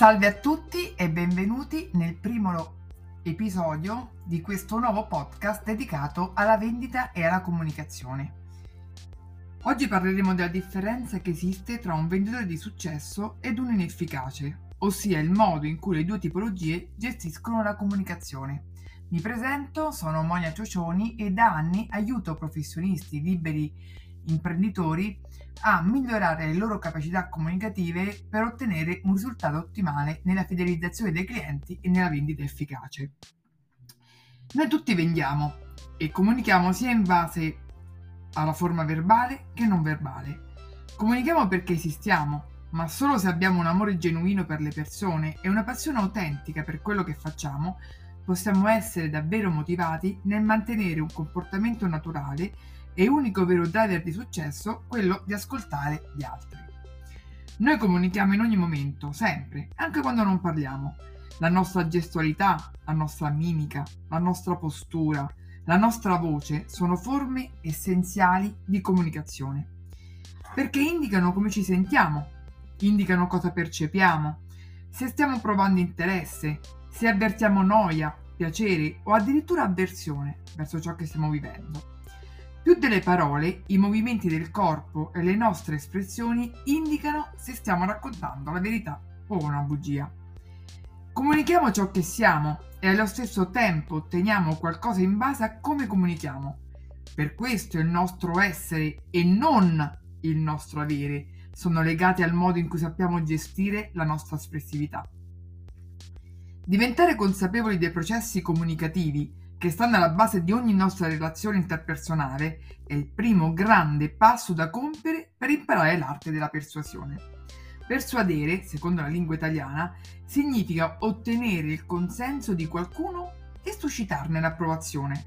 Salve a tutti e benvenuti nel primo episodio di questo nuovo podcast dedicato alla vendita e alla comunicazione. Oggi parleremo della differenza che esiste tra un venditore di successo ed un inefficace, ossia il modo in cui le due tipologie gestiscono la comunicazione. Mi presento, sono Monia Ciocioni e da anni aiuto professionisti liberi imprenditori a migliorare le loro capacità comunicative per ottenere un risultato ottimale nella fidelizzazione dei clienti e nella vendita efficace. Noi tutti vendiamo e comunichiamo sia in base alla forma verbale che non verbale. Comunichiamo perché esistiamo, ma solo se abbiamo un amore genuino per le persone e una passione autentica per quello che facciamo, possiamo essere davvero motivati nel mantenere un comportamento naturale e unico vero driver di successo quello di ascoltare gli altri. Noi comunichiamo in ogni momento, sempre, anche quando non parliamo. La nostra gestualità, la nostra mimica, la nostra postura, la nostra voce sono forme essenziali di comunicazione. Perché indicano come ci sentiamo, indicano cosa percepiamo, se stiamo provando interesse, se avvertiamo noia, piacere o addirittura avversione verso ciò che stiamo vivendo. Più delle parole, i movimenti del corpo e le nostre espressioni indicano se stiamo raccontando la verità o una bugia. Comunichiamo ciò che siamo e allo stesso tempo otteniamo qualcosa in base a come comunichiamo. Per questo il nostro essere e non il nostro avere sono legati al modo in cui sappiamo gestire la nostra espressività. Diventare consapevoli dei processi comunicativi che stanno alla base di ogni nostra relazione interpersonale, è il primo grande passo da compiere per imparare l'arte della persuasione. Persuadere, secondo la lingua italiana, significa ottenere il consenso di qualcuno e suscitarne l'approvazione.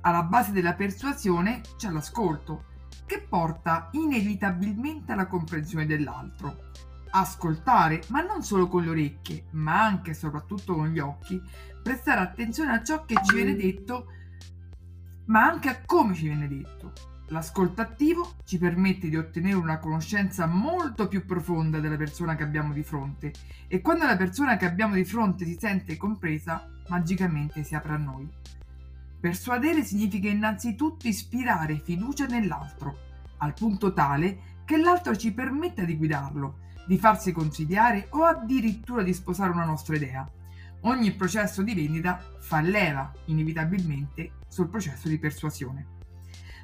Alla base della persuasione c'è l'ascolto, che porta inevitabilmente alla comprensione dell'altro. Ascoltare, ma non solo con le orecchie, ma anche e soprattutto con gli occhi, prestare attenzione a ciò che ci viene detto, ma anche a come ci viene detto. L'ascolto attivo ci permette di ottenere una conoscenza molto più profonda della persona che abbiamo di fronte e quando la persona che abbiamo di fronte si sente compresa, magicamente si apre a noi. Persuadere significa innanzitutto ispirare fiducia nell'altro, al punto tale che l'altro ci permetta di guidarlo, di farsi consigliare o addirittura di sposare una nostra idea ogni processo di vendita fa leva inevitabilmente sul processo di persuasione.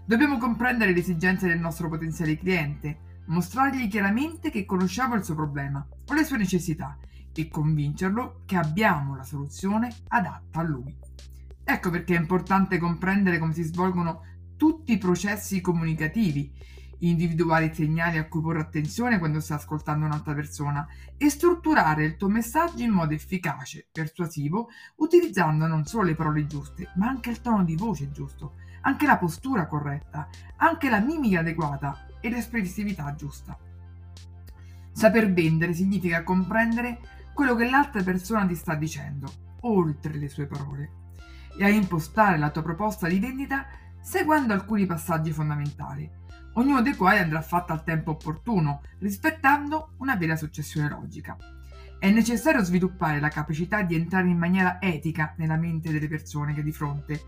Dobbiamo comprendere le esigenze del nostro potenziale cliente, mostrargli chiaramente che conosciamo il suo problema o le sue necessità e convincerlo che abbiamo la soluzione adatta a lui. Ecco perché è importante comprendere come si svolgono tutti i processi comunicativi individuare i segnali a cui porre attenzione quando stai ascoltando un'altra persona e strutturare il tuo messaggio in modo efficace, persuasivo, utilizzando non solo le parole giuste, ma anche il tono di voce giusto, anche la postura corretta, anche la mimica adeguata e l'espressività giusta. Saper vendere significa comprendere quello che l'altra persona ti sta dicendo, oltre le sue parole, e a impostare la tua proposta di vendita seguendo alcuni passaggi fondamentali ognuno dei quali andrà fatto al tempo opportuno, rispettando una vera successione logica. È necessario sviluppare la capacità di entrare in maniera etica nella mente delle persone che di fronte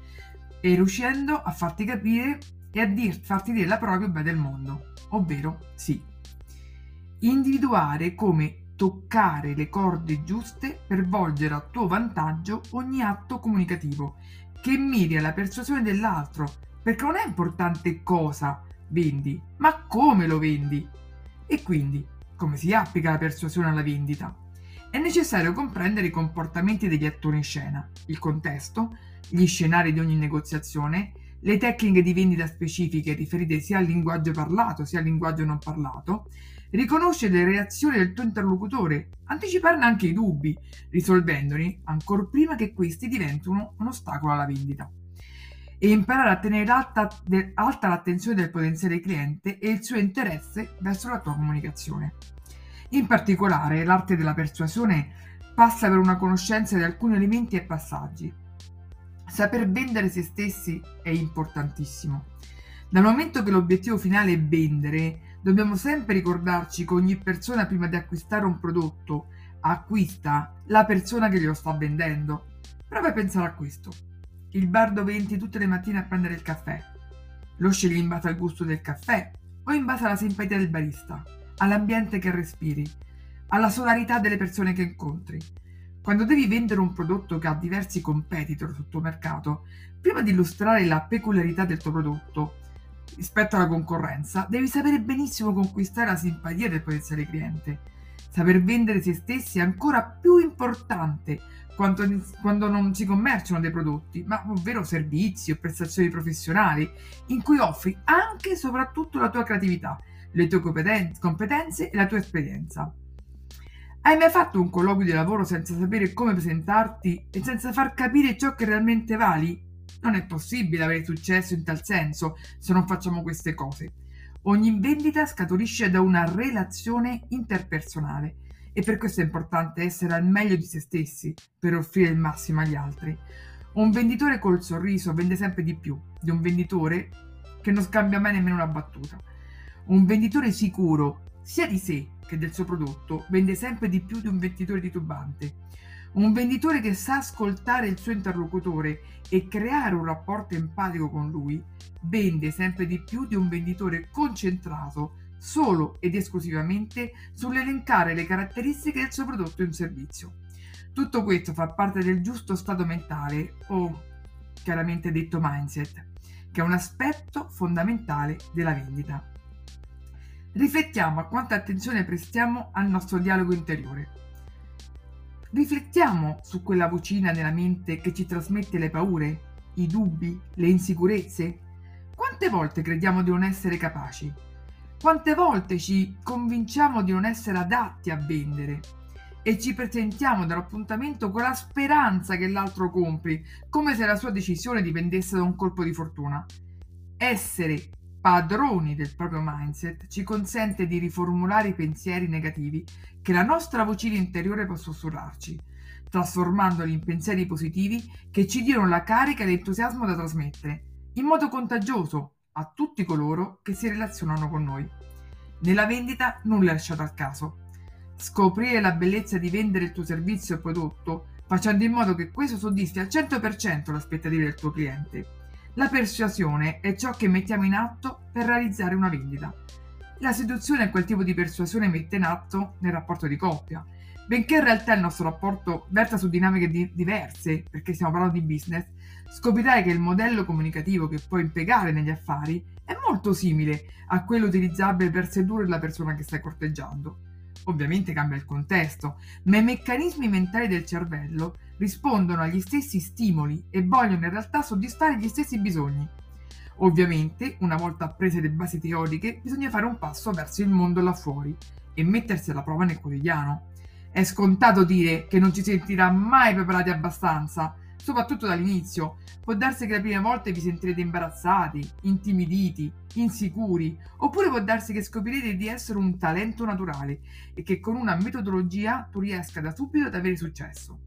e riuscendo a farti capire e a dir, farti dire la propria bene del mondo, ovvero sì. Individuare come toccare le corde giuste per volgere a tuo vantaggio ogni atto comunicativo che miri alla persuasione dell'altro, perché non è importante cosa, vendi, ma come lo vendi? E quindi, come si applica la persuasione alla vendita? È necessario comprendere i comportamenti degli attori in scena, il contesto, gli scenari di ogni negoziazione, le tecniche di vendita specifiche riferite sia al linguaggio parlato sia al linguaggio non parlato, riconoscere le reazioni del tuo interlocutore, anticiparne anche i dubbi, risolvendoli ancora prima che questi diventino un ostacolo alla vendita e imparare a tenere alta, de, alta l'attenzione del potenziale cliente e il suo interesse verso la tua comunicazione. In particolare, l'arte della persuasione passa per una conoscenza di alcuni elementi e passaggi. Saper vendere se stessi è importantissimo. Dal momento che l'obiettivo finale è vendere, dobbiamo sempre ricordarci che ogni persona prima di acquistare un prodotto acquista la persona che glielo sta vendendo. Prova a pensare a questo. Il bar dove entri tutte le mattine a prendere il caffè. Lo scegli in base al gusto del caffè o in base alla simpatia del barista, all'ambiente che respiri, alla solarità delle persone che incontri. Quando devi vendere un prodotto che ha diversi competitor sul tuo mercato, prima di illustrare la peculiarità del tuo prodotto rispetto alla concorrenza, devi sapere benissimo conquistare la simpatia del potenziale cliente. Saper vendere se stessi è ancora più importante quando, quando non si commerciano dei prodotti, ma ovvero servizi o prestazioni professionali, in cui offri anche e soprattutto la tua creatività, le tue competenze e la tua esperienza. Hai mai fatto un colloquio di lavoro senza sapere come presentarti e senza far capire ciò che realmente vali? Non è possibile avere successo in tal senso se non facciamo queste cose. Ogni vendita scaturisce da una relazione interpersonale e per questo è importante essere al meglio di se stessi per offrire il massimo agli altri. Un venditore col sorriso vende sempre di più di un venditore che non scambia mai nemmeno una battuta. Un venditore sicuro sia di sé che del suo prodotto vende sempre di più di un venditore titubante. Un venditore che sa ascoltare il suo interlocutore e creare un rapporto empatico con lui vende sempre di più di un venditore concentrato solo ed esclusivamente sull'elencare le caratteristiche del suo prodotto o servizio. Tutto questo fa parte del giusto stato mentale o chiaramente detto mindset, che è un aspetto fondamentale della vendita. Riflettiamo a quanta attenzione prestiamo al nostro dialogo interiore. Riflettiamo su quella vocina nella mente che ci trasmette le paure, i dubbi, le insicurezze. Quante volte crediamo di non essere capaci? Quante volte ci convinciamo di non essere adatti a vendere? E ci presentiamo dall'appuntamento con la speranza che l'altro compri, come se la sua decisione dipendesse da un colpo di fortuna. Essere padroni del proprio mindset ci consente di riformulare i pensieri negativi che la nostra vocina interiore può sussurrarci, trasformandoli in pensieri positivi che ci diano la carica e l'entusiasmo da trasmettere, in modo contagioso a tutti coloro che si relazionano con noi. Nella vendita nulla è lasciato al caso. Scoprire la bellezza di vendere il tuo servizio o prodotto facendo in modo che questo soddisfi al 100% le aspettative del tuo cliente la persuasione è ciò che mettiamo in atto per realizzare una vendita. La seduzione è quel tipo di persuasione mette in atto nel rapporto di coppia. Benché in realtà il nostro rapporto verta su dinamiche di- diverse, perché stiamo parlando di business, scoprirai che il modello comunicativo che puoi impiegare negli affari è molto simile a quello utilizzabile per sedurre la persona che stai corteggiando. Ovviamente cambia il contesto, ma i meccanismi mentali del cervello rispondono agli stessi stimoli e vogliono in realtà soddisfare gli stessi bisogni. Ovviamente, una volta apprese le basi teoriche, bisogna fare un passo verso il mondo là fuori e mettersi alla prova nel quotidiano. È scontato dire che non ci sentirà mai preparati abbastanza, soprattutto dall'inizio. Può darsi che le prime volte vi sentirete imbarazzati, intimiditi, insicuri, oppure può darsi che scoprirete di essere un talento naturale e che con una metodologia tu riesca da subito ad avere successo.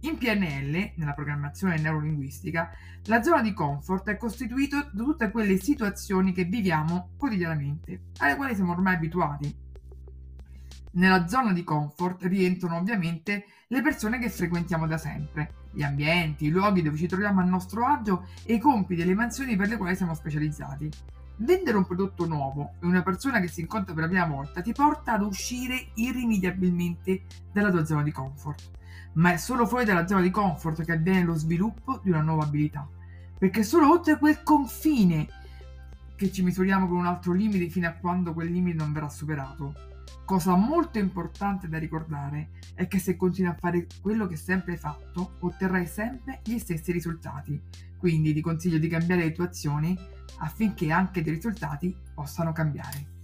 In PNL, nella programmazione neurolinguistica, la zona di comfort è costituita da tutte quelle situazioni che viviamo quotidianamente, alle quali siamo ormai abituati. Nella zona di comfort rientrano ovviamente le persone che frequentiamo da sempre, gli ambienti, i luoghi dove ci troviamo a nostro agio e i compiti e le mansioni per le quali siamo specializzati. Vendere un prodotto nuovo e una persona che si incontra per la prima volta ti porta ad uscire irrimediabilmente dalla tua zona di comfort ma è solo fuori dalla zona di comfort che avviene lo sviluppo di una nuova abilità. Perché solo oltre quel confine che ci misuriamo con un altro limite fino a quando quel limite non verrà superato. Cosa molto importante da ricordare è che se continui a fare quello che sempre fatto, otterrai sempre gli stessi risultati. Quindi ti consiglio di cambiare le tue azioni affinché anche i risultati possano cambiare.